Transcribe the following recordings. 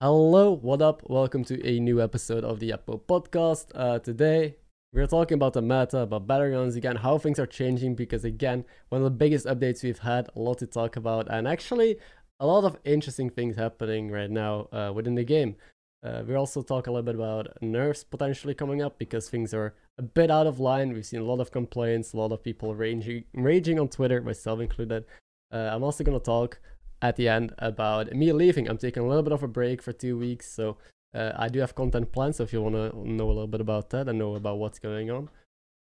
Hello, what up? Welcome to a new episode of the Apple podcast. Uh, today, we're talking about the meta, about Battlegrounds again, how things are changing because, again, one of the biggest updates we've had, a lot to talk about, and actually a lot of interesting things happening right now uh, within the game. Uh, we also talk a little bit about nerfs potentially coming up because things are a bit out of line. We've seen a lot of complaints, a lot of people raging, raging on Twitter, myself included. Uh, I'm also going to talk at the end about me leaving. I'm taking a little bit of a break for two weeks, so uh, I do have content planned. So if you want to know a little bit about that and know about what's going on,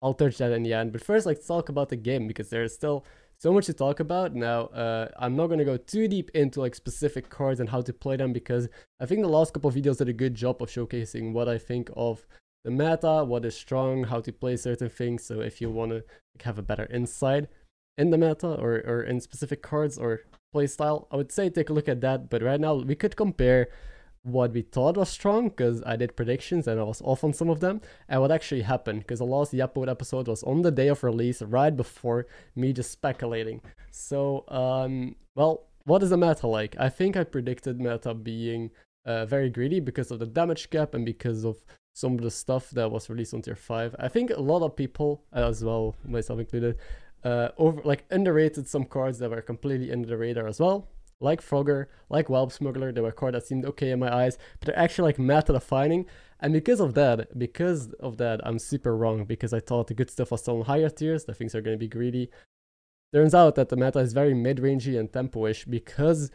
I'll touch that in the end. But first, let's talk about the game because there's still so much to talk about. Now, uh, I'm not going to go too deep into like specific cards and how to play them because I think the last couple of videos did a good job of showcasing what I think of the meta, what is strong, how to play certain things. So if you want to like, have a better insight in the meta or, or in specific cards or playstyle, I would say take a look at that. But right now, we could compare what we thought was strong because I did predictions and I was off on some of them and what actually happened because the last Yapwood episode was on the day of release right before me just speculating. So, um, well, what is the meta like? I think I predicted meta being uh, very greedy because of the damage cap and because of some of the stuff that was released on tier 5. I think a lot of people, as well, myself included, uh, over like underrated some cards that were completely under the radar as well. Like Frogger, like Whelp Smuggler, they were cards that seemed okay in my eyes, but they're actually like meta defining. And because of that, because of that, I'm super wrong because I thought the good stuff was still in higher tiers, the things are going to be greedy. Turns out that the meta is very mid-rangey and tempo-ish because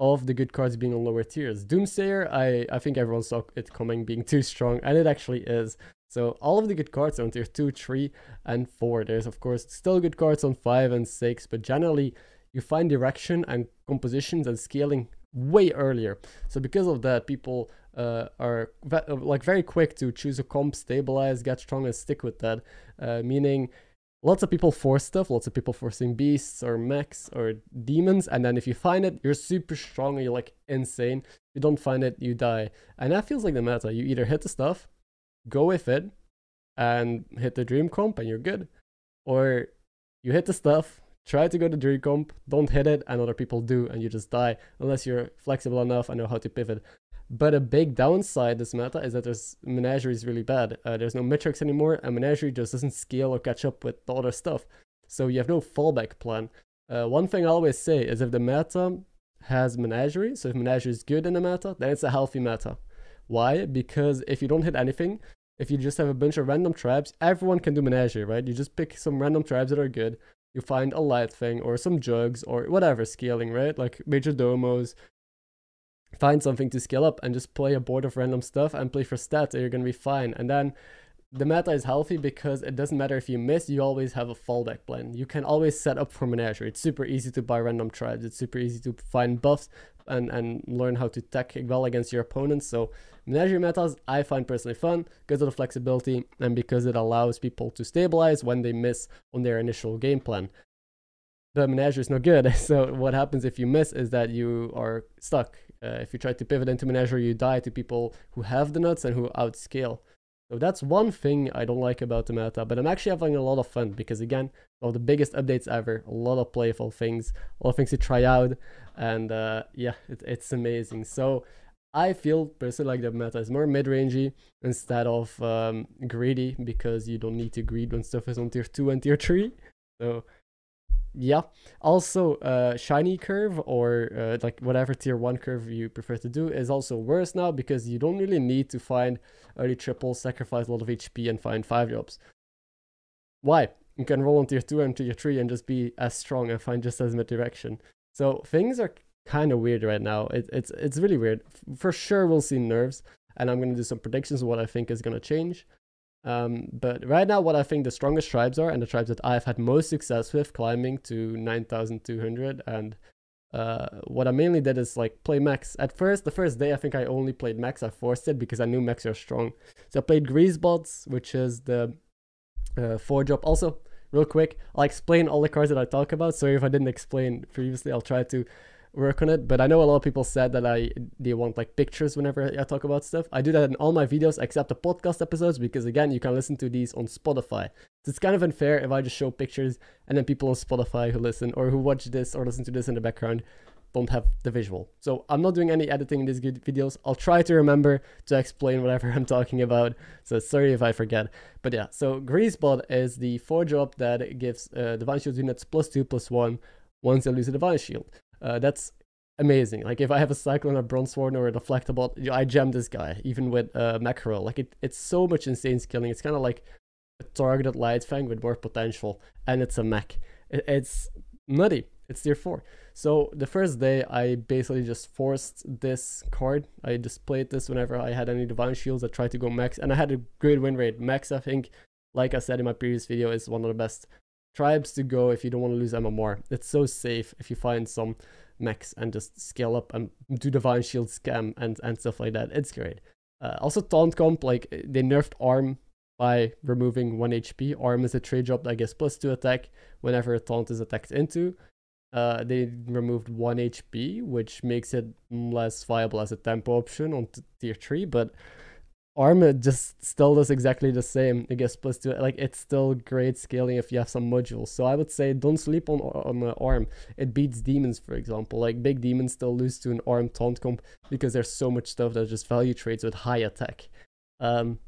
of the good cards being on lower tiers. Doomsayer, I, I think everyone saw it coming being too strong, and it actually is. So all of the good cards are on tier 2, 3, and 4. There's of course still good cards on 5 and 6, but generally you find direction and compositions and scaling way earlier. So because of that, people uh, are ve- uh, like very quick to choose a comp, stabilize, get strong, and stick with that. Uh, meaning, lots of people force stuff. Lots of people forcing beasts or mechs or demons, and then if you find it, you're super strong you're like insane. If you don't find it, you die, and that feels like the meta. You either hit the stuff, go with it, and hit the dream comp, and you're good, or you hit the stuff, try to go to dream comp, don't hit it, and other people do, and you just die unless you're flexible enough and know how to pivot. But a big downside this meta is that there's menagerie is really bad. Uh, there's no Mythrax anymore, and menagerie just doesn't scale or catch up with the other stuff. So you have no fallback plan. Uh, one thing I always say is if the meta has menagerie, so if menagerie is good in the meta, then it's a healthy meta. Why? Because if you don't hit anything, if you just have a bunch of random tribes, everyone can do menagerie, right? You just pick some random tribes that are good, you find a Lightfang or some jugs or whatever scaling, right? Like Majordomos. Find something to scale up and just play a board of random stuff and play for stats and you're gonna be fine. And then the meta is healthy because it doesn't matter if you miss, you always have a fallback plan. You can always set up for Menagerie. It's super easy to buy random tribes. It's super easy to find buffs and, and learn how to tech well against your opponents. So Menagerie metas I find personally fun because of the flexibility and because it allows people to stabilize when they miss on their initial game plan. The Menagerie is no good. So what happens if you miss is that you are stuck. Uh, if you try to pivot into Menagerie, you die to people who have the nuts and who outscale. So that's one thing I don't like about the meta, but I'm actually having a lot of fun because again, one of the biggest updates ever, a lot of playful things, a lot of things to try out, and uh, yeah, it, it's amazing. So I feel personally like the meta is more mid-rangey instead of um, greedy because you don't need to greed when stuff is on tier 2 and tier 3. So yeah. Also uh shiny curve or uh, like whatever tier 1 curve you prefer to do is also worse now because you don't really need to find early triples sacrifice a lot of hp and find 5 drops why? You can roll on tier 2 and tier 3 and just be as strong and find just as much direction so things are kind of weird right now. It, it's it's really weird. For sure we'll see nerfs and i'm going to do some predictions of what i think is going to change um, but right now, what I think the strongest tribes are, and the tribes that I've had most success with climbing to 9,200, and uh, what I mainly did is like play mechs. At first, the first day, I think I only played mechs. I forced it because I knew mechs are strong. So I played Greasebots, which is the uh, four drop. Also, real quick, I'll explain all the cards that I talk about. Sorry if I didn't explain previously. I'll try to work on it. But I know a lot of people said that I they want like pictures whenever I talk about stuff. I do that in all my videos except the podcast episodes because again you can listen to these on Spotify. So it's kind of unfair if I just show pictures and then people on Spotify who listen or who watch this or listen to this in the background don't have the visual. So I'm not doing any editing in these videos. I'll try to remember to explain whatever I'm talking about. So sorry if I forget. But yeah, so Greasebot is the 4 drop that gives uh, Divine Shield units plus 2 plus 1 once they lose a Divine Shield. Uh, that's amazing. Like if I have a Cyclone, a Bronze Warden, or a Deflectobot, I gem this guy, even with uh, Mecherel. Like it, it's so much insane skilling. It's kind of like a targeted Light Fang with more potential, and it's a mech. It, it's nutty. It's tier 4. So the first day, I basically just forced this card. I just played this whenever I had any Divine Shields. I tried to go mechs, and I had a great win rate. Mechs, I think, like I said in my previous video, is one of the best tribes to go if you don't want to lose MMR. It's so safe if you find some mechs and just scale up and do Divine Shield scam and, and stuff like that. It's great. Uh, also, Taunt Comp, like, they nerfed Arm by removing 1 HP. Arm is a trade drop that gives plus 2 attack whenever a taunt is attacked into. Uh, they removed 1 HP, which makes it less viable as a tempo option on tier 3, but Arm just still does exactly the same. It gets plus 2, like it's still great scaling if you have some modules. So I would say don't sleep on, on uh, Arm. It beats demons, for example. Like big demons still lose to an Arm taunt comp because there's so much stuff that just value trades with high attack. Um,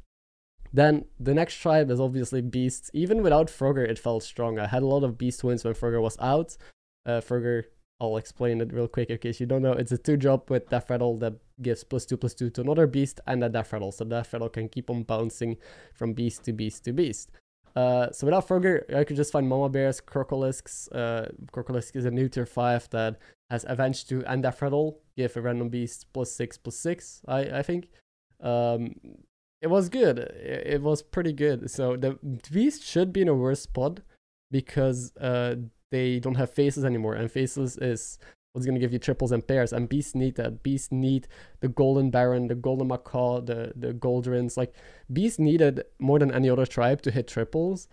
then the next tribe is obviously Beasts. Even without Frogger, it felt strong. I had a lot of Beast wins when Frogger was out. Uh, Frogger, I'll explain it real quick in case you don't know. It's a 2 drop with Death Rattle that gives plus 2 plus 2 to another Beast and a Death Rattle. So Death Rattle can keep on bouncing from Beast to Beast to Beast. Uh, so without further, I could just find Mama Bears, Crocolisk. Uh, Crocolisk is a new tier 5 that has Avenge 2 and Death Rattle. Give a random beast plus 6 plus 6, I, I think. Um, it was good. It, it, was pretty good. So the beast should be in a worse spot because uh, they don't have faces anymore, and faces is what's gonna give you triples and pairs. And beasts need that. Beasts need the golden baron, the golden macaw, the the goldrinns. Like beasts needed more than any other tribe to hit triples,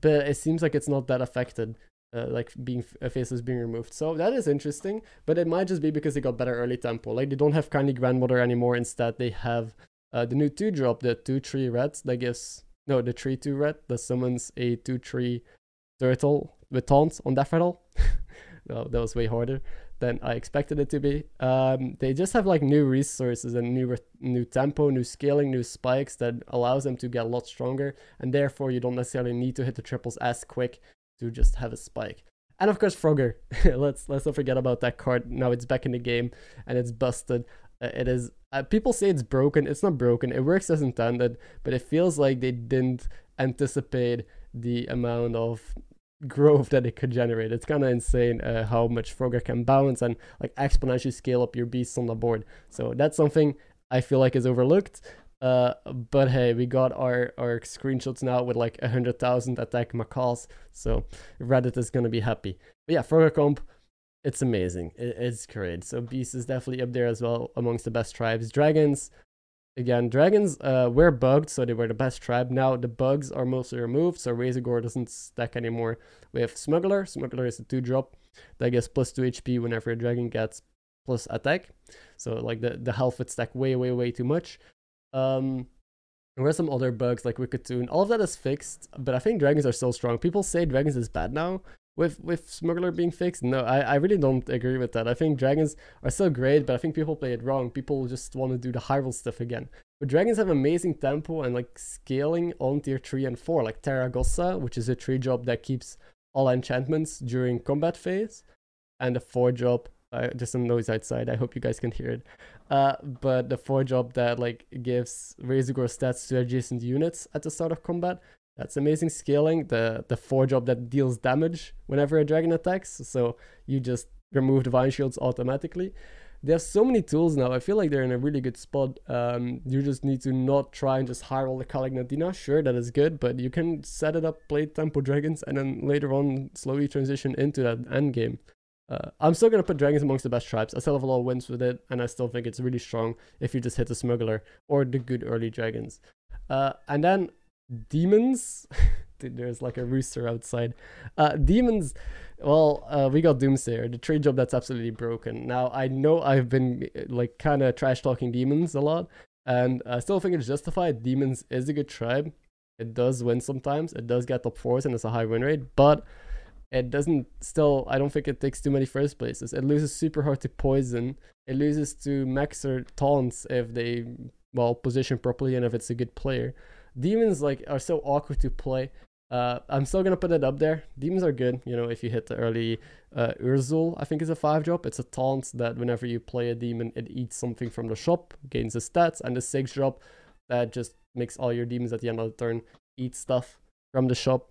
but it seems like it's not that affected. Uh, like being uh, faces being removed. So that is interesting, but it might just be because they got better early tempo. Like they don't have kindly grandmother anymore. Instead, they have uh, the new 2 drop, the 2 3 red, that gives. No, the 3 2 red that summons a 2 3 turtle with taunts on Death Rattle. no, that was way harder than I expected it to be. Um, they just have like new resources and new new tempo, new scaling, new spikes that allows them to get a lot stronger, and therefore you don't necessarily need to hit the triples as quick to just have a spike. And of course, Frogger. let's let's not forget about that card. Now it's back in the game and it's busted. Uh, it is uh, people say it's broken it's not broken it works as intended but it feels like they didn't anticipate the amount of growth that it could generate it's kind of insane uh, how much frogger can bounce and like exponentially scale up your beasts on the board so that's something i feel like is overlooked uh, but hey, we got our, our screenshots now with like a hundred thousand attack macaws, so Reddit is gonna be happy. But yeah, Frogger comp, it's amazing. It, it's great. So Beast is definitely up there as well amongst the best tribes. Dragons, again, dragons uh, were bugged, so they were the best tribe. Now the bugs are mostly removed, so Razorgore doesn't stack anymore. We have Smuggler. Smuggler is a two drop that gets plus two HP whenever a dragon gets plus attack. So like the the health would stack way way way too much. Um, there were some other bugs like Wicked Tune. All of that is fixed, but I think dragons are still strong. People say dragons is bad now, with with smuggler being fixed? No I, I really don't agree with that. I think dragons are still great but i think people play it wrong. People just want to do the roll stuff again. But dragons have amazing tempo and like scaling on tier 3 and 4 like Tarecgosa which is a 3 job that keeps all enchantments during combat phase and a 4 job uh, just some noise outside. I hope you guys can hear it. Uh, but the 4 job that like gives Razorgore stats to adjacent units at the start of combat that's amazing scaling. The the four job that deals damage whenever a dragon attacks. So you just remove divine shields automatically. They have so many tools now. I feel like they're in a really good spot. Um, you just need to not try and just high roll the Calignatina. Sure, that is good, but you can set it up, play tempo dragons, and then later on slowly transition into that end game. Uh, I'm still gonna put dragons amongst the best tribes. I still have a lot of wins with it, and I still think it's really strong if you just hit the smuggler or the good early dragons. Uh, and then demons. There's like a rooster outside. Uh, demons. Well, uh, we got Doomsayer, the trade job that's absolutely broken. Now I know I've been like kind of trash talking demons a lot, and I still think it's justified. Demons is a good tribe. It does win sometimes. It does get top fours and it's a high win rate, but it doesn't still I don't think it takes too many first places. It loses super hard to poison. It loses to mechs or taunts if they well position properly and if it's a good player. Demons like are so awkward to play. Uh, I'm still gonna put it up there. Demons are good, you know, if you hit the early uh, Urzul, I think is a five drop. It's a taunt that whenever you play a demon, it eats something from the shop, gains the stats, and the six drop that just makes all your demons at the end of the turn eat stuff from the shop.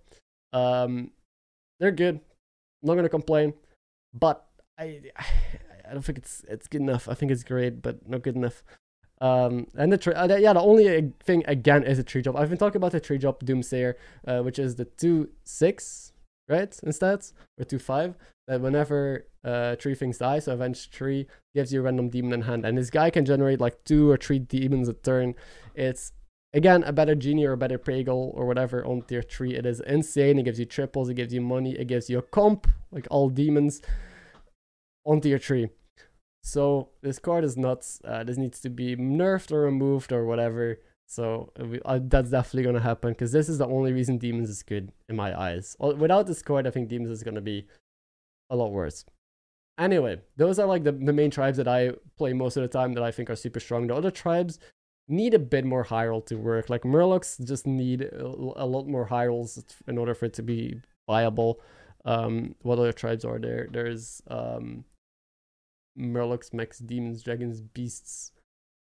Um, they're good. Not gonna complain, but I I don't think it's it's good enough. I think it's great, but not good enough. Um, and the uh, yeah, the only thing again is a tree drop. I've been talking about the tree drop Doomsayer, uh, which is the two six, right? Instead, or two five. That whenever uh, three things die, so avenge three gives you a random demon in hand, and this guy can generate like two or three demons a turn. It's Again, a better genie or a better Pragal or whatever on tier 3. It is insane. It gives you triples, it gives you money, it gives you a comp, like all demons, on tier 3. So this card is nuts. Uh, this needs to be nerfed or removed or whatever. So uh, we, uh, that's definitely going to happen because this is the only reason Demons is good in my eyes. Without this card, I think Demons is going to be a lot worse. Anyway, those are like the, the main tribes that I play most of the time that I think are super strong. The other tribes, need a bit more roll to work. Like Murlocs just need a, a, lot more rolls in order for it to be viable. Um, what other tribes are there? There's um, Murlocs, Mechs, Demons, Dragons, Beasts.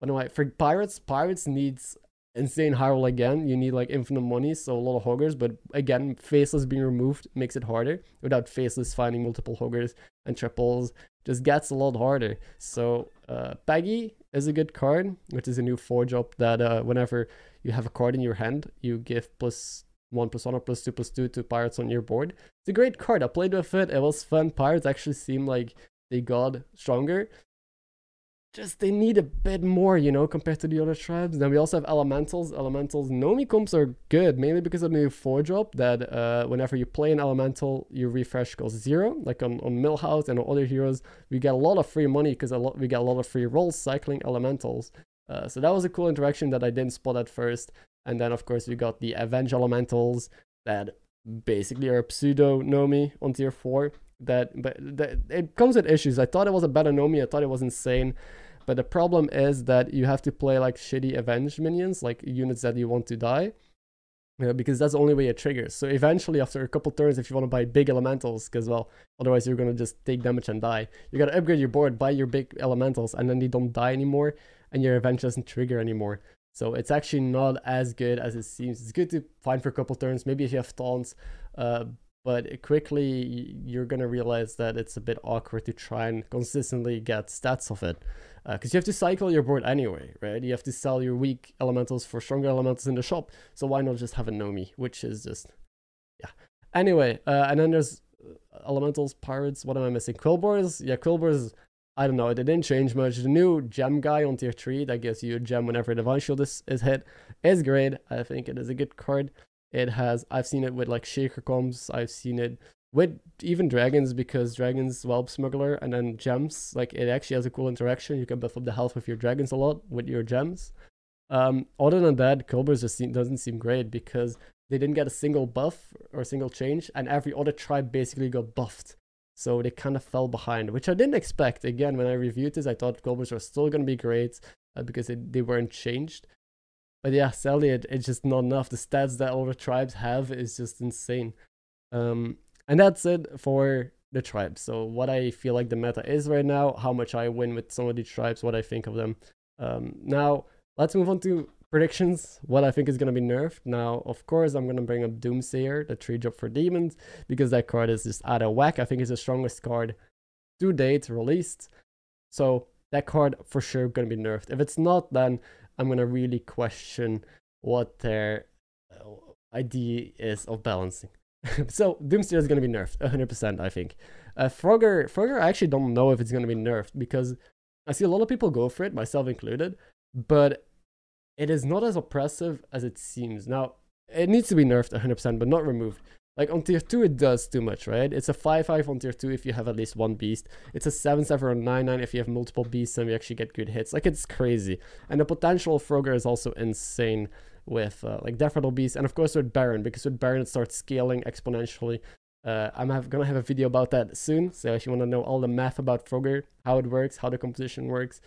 But anyway, for Pirates, Pirates needs insane roll again. You need like infinite money, so a lot of hoggers. But again, Faceless being removed makes it harder. Without Faceless, finding multiple hoggers and triples just gets a lot harder. So uh, Peggy is a good card, which is a new 4 drop that uh, whenever you have a card in your hand, you give plus 1 plus 1 or plus 2 plus 2 to pirates on your board. It's a great card. I played with it. It was fun. Pirates actually seem like they got stronger just they need a bit more, you know, compared to the other tribes. Then we also have elementals. Elementals Nomi comps are good, mainly because of the new four drop that uh, whenever you play an elemental, your refresh goes zero. Like on, on Millhouse and on other heroes, we get a lot of free money because a lot we get a lot of free rolls cycling elementals. Uh, so that was a cool interaction that I didn't spot at first. And then of course we got the Avenge elementals that basically are pseudo Nomi on tier four that but it comes with issues. I thought it was a better Nomi, I thought it was insane. But the problem is that you have to play like shitty avenge minions, like units that you want to die. Uh, because that's the only way it triggers. So eventually, after a couple turns, if you want to buy big elementals, because well, otherwise you're gonna just take damage and die. You gotta upgrade your board, buy your big elementals, and then they don't die anymore, and your avenge doesn't trigger anymore. So it's actually not as good as it seems. It's good to find for a couple turns, maybe if you have taunts, uh, but quickly you're gonna realize that it's a bit awkward to try and consistently get stats of it because uh, you have to cycle your board anyway right you have to sell your weak elementals for stronger elementals in the shop so why not just have a nomi which is just yeah anyway uh, and then there's uh, elementals pirates what am i missing quilboars yeah quilboars I don't know, it didn't change much. The new gem guy on tier 3 that gives you a gem whenever the Divine Shield is, is hit is great. I think it is a good card. It has I've seen it with like shaker combs. I've seen it with even dragons because dragons whelp smuggler and then gems like it actually has a cool interaction. You can buff up the health of your dragons a lot with your gems. Um, other than that, Cobras just seem, doesn't seem great because they didn't get a single buff or a single change, and every other tribe basically got buffed. So they kind of fell behind, which I didn't expect. Again, when I reviewed this, I thought Cobras were still going to be great uh, because it, they weren't changed. But yeah, sadly, it, it's just not enough. The stats that all the tribes have is just insane. Um, and that's it for the tribes. So what I feel like the meta is right now, how much I win with some of these tribes, what I think of them. Um, now, let's move on to predictions, what I think is going to be nerfed. Now, of course, I'm going to bring up Doomsayer, the tree drop for demons, because that card is just out of whack. I think it's the strongest card to date released. So that card for sure going to be nerfed. If it's not, then I'm gonna really question what their uh, idea is of balancing. so Doomsayer is gonna be nerfed 100%, I think. Uh, Frogger, Frogger, I actually don't know if it's gonna be nerfed because I see a lot of people go for it, myself included, but it is not as oppressive as it seems. Now, it needs to be nerfed 100%, but not removed. Like on tier 2, it does too much, right? It's a 5 5 on tier 2 if you have at least one beast. It's a 7 7 or 9 9 if you have multiple beasts and you actually get good hits. Like it's crazy. And the potential of Frogger is also insane with uh, like Rattle Beast and of course with Baron because with Baron it starts scaling exponentially. Uh, I'm have, gonna have a video about that soon. So if you want to know all the math about Frogger, how it works, how the composition works,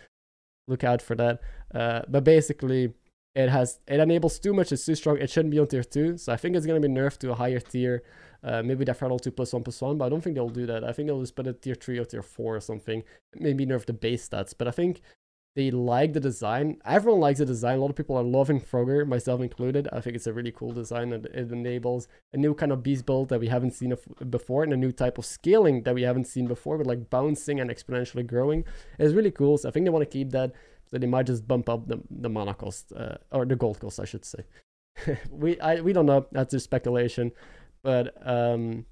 look out for that. Uh, but basically, it has it enables too much. It's too strong. It shouldn't be on tier two. So I think it's gonna be nerfed to a higher tier. Uh, maybe that Throttle 2 plus 1 plus 1, but I don't think they'll do that. I think they'll just put it tier 3 or tier 4 or something. Maybe nerf the base stats. But I think they like the design. Everyone likes the design. A lot of people are loving Frogger, myself included. I think it's a really cool design and it enables a new kind of beast build that we haven't seen before and a new type of scaling that we haven't seen before with like bouncing and exponentially growing. It's really cool. So I think they want to keep that. So they might just bump up the, the mana cost uh, or the gold cost, I should say. we I we don't know. That's just speculation, but um,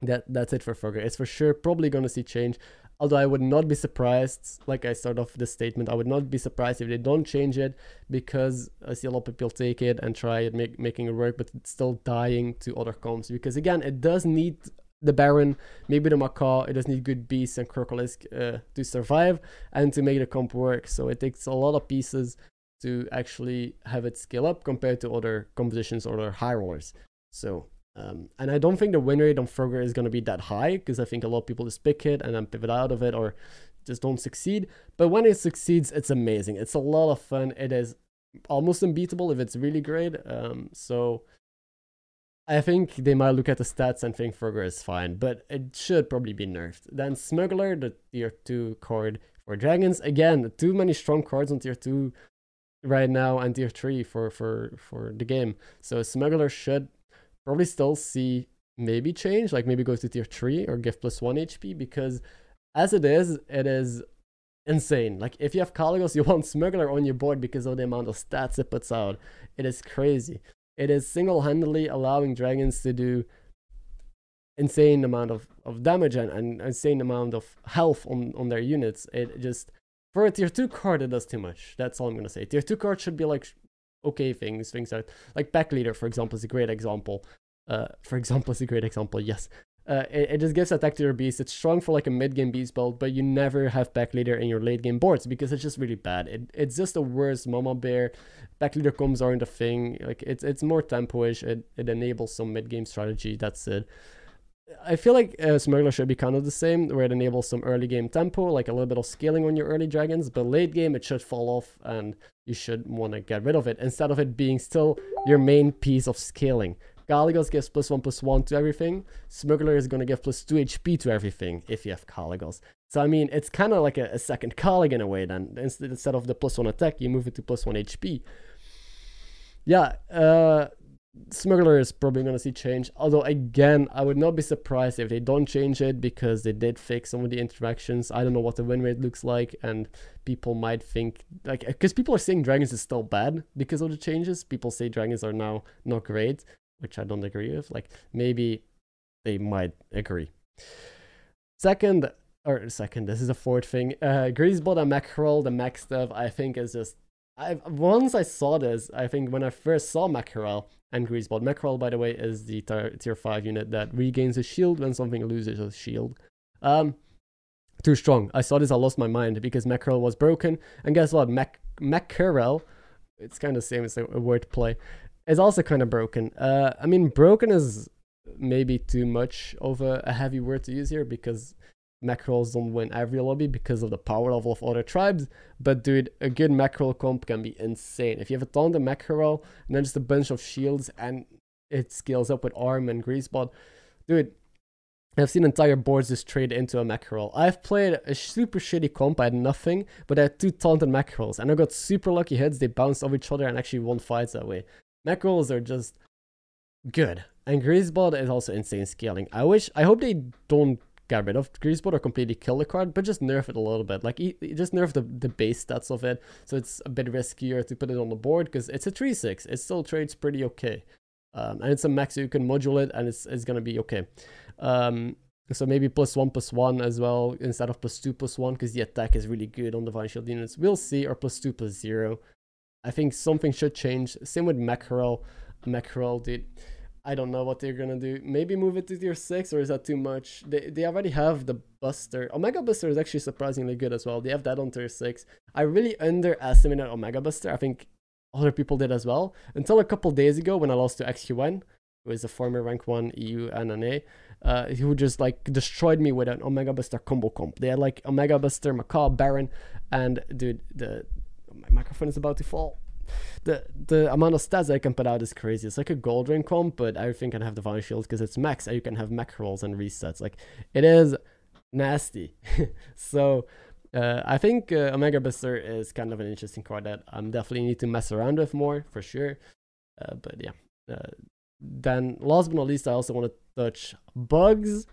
that that's it for Frogger. It's for sure probably gonna see change. Although I would not be surprised, like I start off this statement, I would not be surprised if they don't change it because I see a lot of people take it and try it, make, making it work, but it's still dying to other comps. Because again, it does need the Baron, maybe the Macaw, it does need good beasts and Crocolisk uh, to survive and to make the comp work. So it takes a lot of pieces to actually have it scale up compared to other compositions or other high rollers. So um, and I don't think the win rate on Frogger is going to be that high because I think a lot of people just pick it and then pivot out of it or just don't succeed. But when it succeeds, it's amazing. It's a lot of fun. It is almost unbeatable if it's really great. Um, so I think they might look at the stats and think Frogger is fine, but it should probably be nerfed. Then Smuggler, the tier 2 card for Dragons. Again, too many strong cards on tier 2 right now and tier 3 for, for, for the game. So Smuggler should probably still see maybe change, like maybe go to tier 3 or give plus 1 HP because as it is, it is insane. Like if you have Kalecgos, you want Smuggler on your board because of the amount of stats it puts out. It is crazy. It is single-handedly allowing dragons to do insane amount of, of damage and, and insane amount of health on, on their units. It just for a tier 2 card it does too much. That's all I'm gonna say. Tier 2 card should be like okay things, things like pack leader, for example, is a great example. Uh, for example, is a great example. Yes, uh, it, it, just gives attack to your beast. It's strong for like a mid game beast build, but you never have pack leader in your late game boards because it's just really bad. It, it's just the worst mama bear. Pack leader combs aren't a thing. Like it's it's more tempo-ish. It it enables some mid game strategy. That's it. I feel like uh, Smuggler should be kind of the same, where it enables some early game tempo, like a little bit of scaling on your early dragons, but late game it should fall off and you should want to get rid of it instead of it being still your main piece of scaling. Kalecgos gives plus 1 plus 1 to everything. Smuggler is going to give plus 2 HP to everything if you have Kalecgos. So, I mean, it's kind of like a, a, second Kaleg in a way then. Instead of the plus 1 attack, you move it to plus 1 HP. Yeah, uh, Smuggler is probably going to see change. Although, again, I would not be surprised if they don't change it because they did fix some of the interactions. I don't know what the win rate looks like, and people might think, like, because people are saying Dragons is still bad because of the changes. People say Dragons are now not great, which I don't agree with. Like, maybe they might agree. Second, or second, this is a fourth thing. Uh, Greasebot and Mecherel, the mech stuff, I think is just. I once I saw this, I think when I first saw Mecherel, and Greasebot. Mecherel, by the way, is the tier 5 unit that regains a shield when something loses a shield. Um, too strong. I saw this, I lost my mind because Mecherel was broken. And guess what? Mac Mecherel, it's kind of the same as a, a word play, is also kind of broken. Uh, I mean, broken is maybe too much of a, a heavy word to use here because mecherels don't win every lobby because of the power level of other tribes. But dude, a good mecherel comp can be insane. If you have a ton of mecherel and then just a bunch of shields and it scales up with arm and greasebot, dude. I've seen entire boards just trade into a mecherel. I've played a super shitty comp, I had nothing, but I had two taunted mecherels, and I got super lucky hits, they bounced off each other and actually won fights that way. Mecherels are just good. And Greasebot is also insane scaling. I wish, I hope they don't get rid of Greasebot or completely kill the card, but just nerf it a little bit. Like, just nerf the, the base stats of it, so it's a bit riskier to put it on the board, because it's a 3-6. It still trades pretty okay. Um, and it's a mechs, so you can module it, and it's, it's gonna be okay. Um, so maybe plus 1 plus 1 as well, instead of plus 2 plus 1, because the attack is really good on Divine Shield units. We'll see, or plus 2 plus 0. I think something should change. Same with Mecherel. Mecherel, dude I don't know what they're gonna do. Maybe move it to tier six, or is that too much? They they already have the Buster. Omega Buster is actually surprisingly good as well. They have that on tier six. I really underestimated Omega Buster. I think other people did as well until a couple days ago when I lost to XQN, who is a former rank 1 EU NNA, uh, who just like destroyed me with an Omega Buster combo comp. They had like Omega Buster, Macabre, Baron, and dude, the my microphone is about to fall. The the amount of stats I can put out is crazy. It's like a goldrinn comp, but everything can have divine shield because it's mechs. And you can have mech rolls and resets. Like it is nasty. so uh, I think uh, Omega Buster is kind of an interesting card that I'm definitely need to mess around with more for sure. Uh, but yeah. Uh, then last but not least, I also want to touch bugs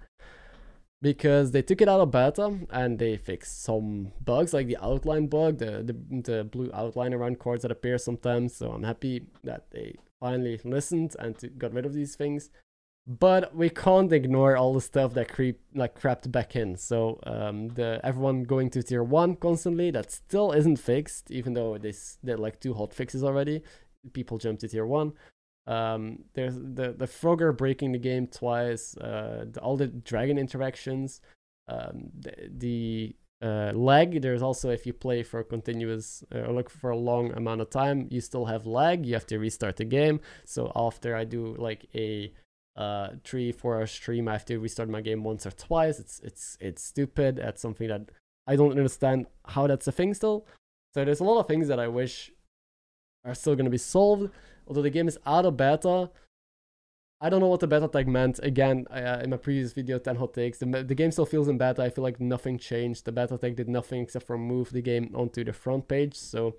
because they took it out of beta and they fixed some bugs like the outline bug, the, the, the blue outline around cards that appear sometimes. So I'm happy that they finally listened and got rid of these things. But we can't ignore all the stuff that creep like crept back in. So um, the everyone going to tier one constantly that still isn't fixed, even though they did like two hot fixes already. People jump to tier one. Um, there's the the Frogger breaking the game twice. Uh, the, all the dragon interactions. Um, the, the uh, lag. There's also if you play for continuous uh, or look for a long amount of time, you still have lag. You have to restart the game. So after I do like a uh three four hour stream, I have to restart my game once or twice. It's it's it's stupid. That's something that I don't understand how that's a thing still. So there's a lot of things that I wish are still gonna be solved although the game is out of beta. I don't know what the beta tag meant. Again, uh, in my previous video, 10 hot takes, the, the game still feels in beta. I feel like nothing changed. The beta tag did nothing except for move the game onto the front page. So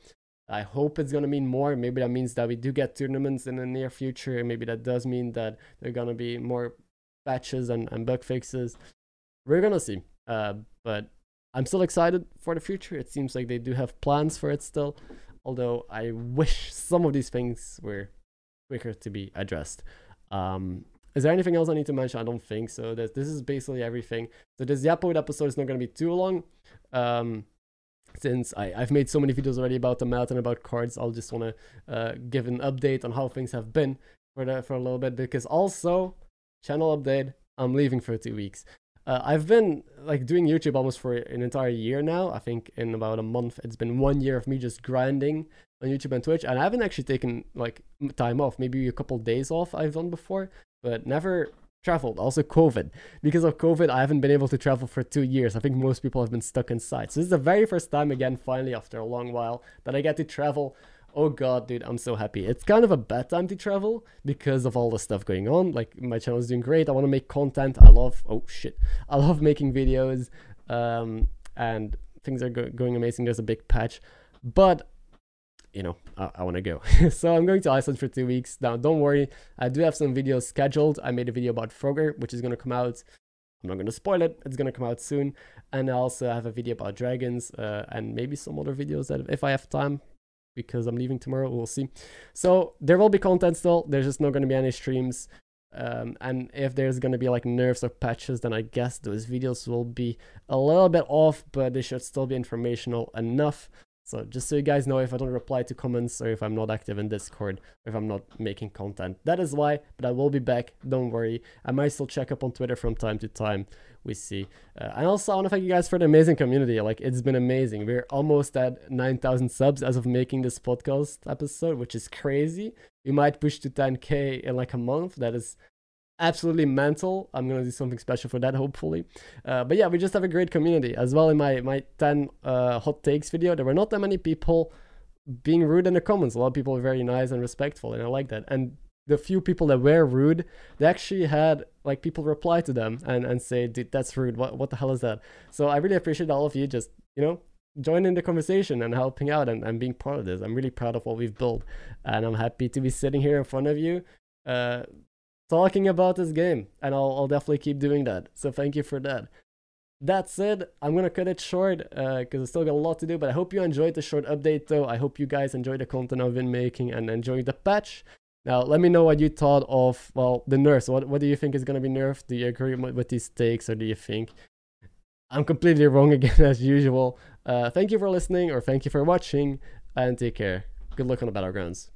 I hope it's going to mean more. Maybe that means that we do get tournaments in the near future. Maybe that does mean that there are going to be more patches and, and bug fixes. We're going to see. Uh, but I'm still excited for the future. It seems like they do have plans for it still although I wish some of these things were quicker to be addressed. Um, is there anything else I need to mention? I don't think so. This, this is basically everything. So this Yapwood episode is not going to be too long. Um, since I, I've made so many videos already about the melt and about cards, I'll just want to uh, give an update on how things have been for the, for a little bit. Because also, channel update, I'm leaving for two weeks. Uh, I've been like doing YouTube almost for an entire year now. I think in about a month, it's been one year of me just grinding on YouTube and Twitch, and I haven't actually taken like time off. Maybe a couple days off I've done before, but never traveled. Also, COVID. Because of COVID, I haven't been able to travel for two years. I think most people have been stuck inside. So this is the very first time again, finally after a long while, that I get to travel oh god dude i'm so happy. It's kind of a bad time to travel because of all the stuff going on. Like my channel is doing great. I want to make content. I love oh shit. I love making videos um, and things are go going amazing. There's a big patch. But you know i, I want to go. So i'm going to iceland for two weeks. Now don't worry. I do have some videos scheduled. I made a video about frogger which is going to come out. I'm not going to spoil it. It's going to come out soon. And I also have a video about dragons uh, and maybe some other videos that if I have time, because I'm leaving tomorrow. We'll see. So there will be content still. There's just not going to be any streams. Um, and if there's going to be like nerfs or patches, then I guess those videos will be a little bit off, but they should still be informational enough. So just so you guys know if I don't reply to comments or if I'm not active in Discord if I'm not making content. That is why, but I will be back. Don't worry. I might still check up on Twitter from time to time. We see. Uh, and also, I want to thank you guys for the amazing community. Like, it's been amazing. We're almost at 9,000 subs as of making this podcast episode, which is crazy. We might push to 10k in like a month. That is absolutely mental. I'm gonna do something special for that, hopefully. Uh, but yeah, we just have a great community as well. In my my 10 uh, hot takes video, there were not that many people being rude in the comments. A lot of people were very nice and respectful, and I like that. And the few people that were rude, they actually had like people reply to them and and say, "Dude, that's rude. What what the hell is that?" So I really appreciate all of you just you know joining the conversation and helping out and, and being part of this. I'm really proud of what we've built, and I'm happy to be sitting here in front of you. Uh, talking about this game, and I'll, I'll definitely keep doing that. So thank you for that. That said, I'm gonna cut it short uh, because uh, I still got a lot to do. But I hope you enjoyed the short update, though. I hope you guys enjoyed the content I've been making and enjoyed the patch. Now, let me know what you thought of well the nerfs. What what do you think is gonna be nerfed? Do you agree with these takes, or do you think I'm completely wrong again as usual? Uh, thank you for listening, or thank you for watching, and take care. Good luck on the battlegrounds.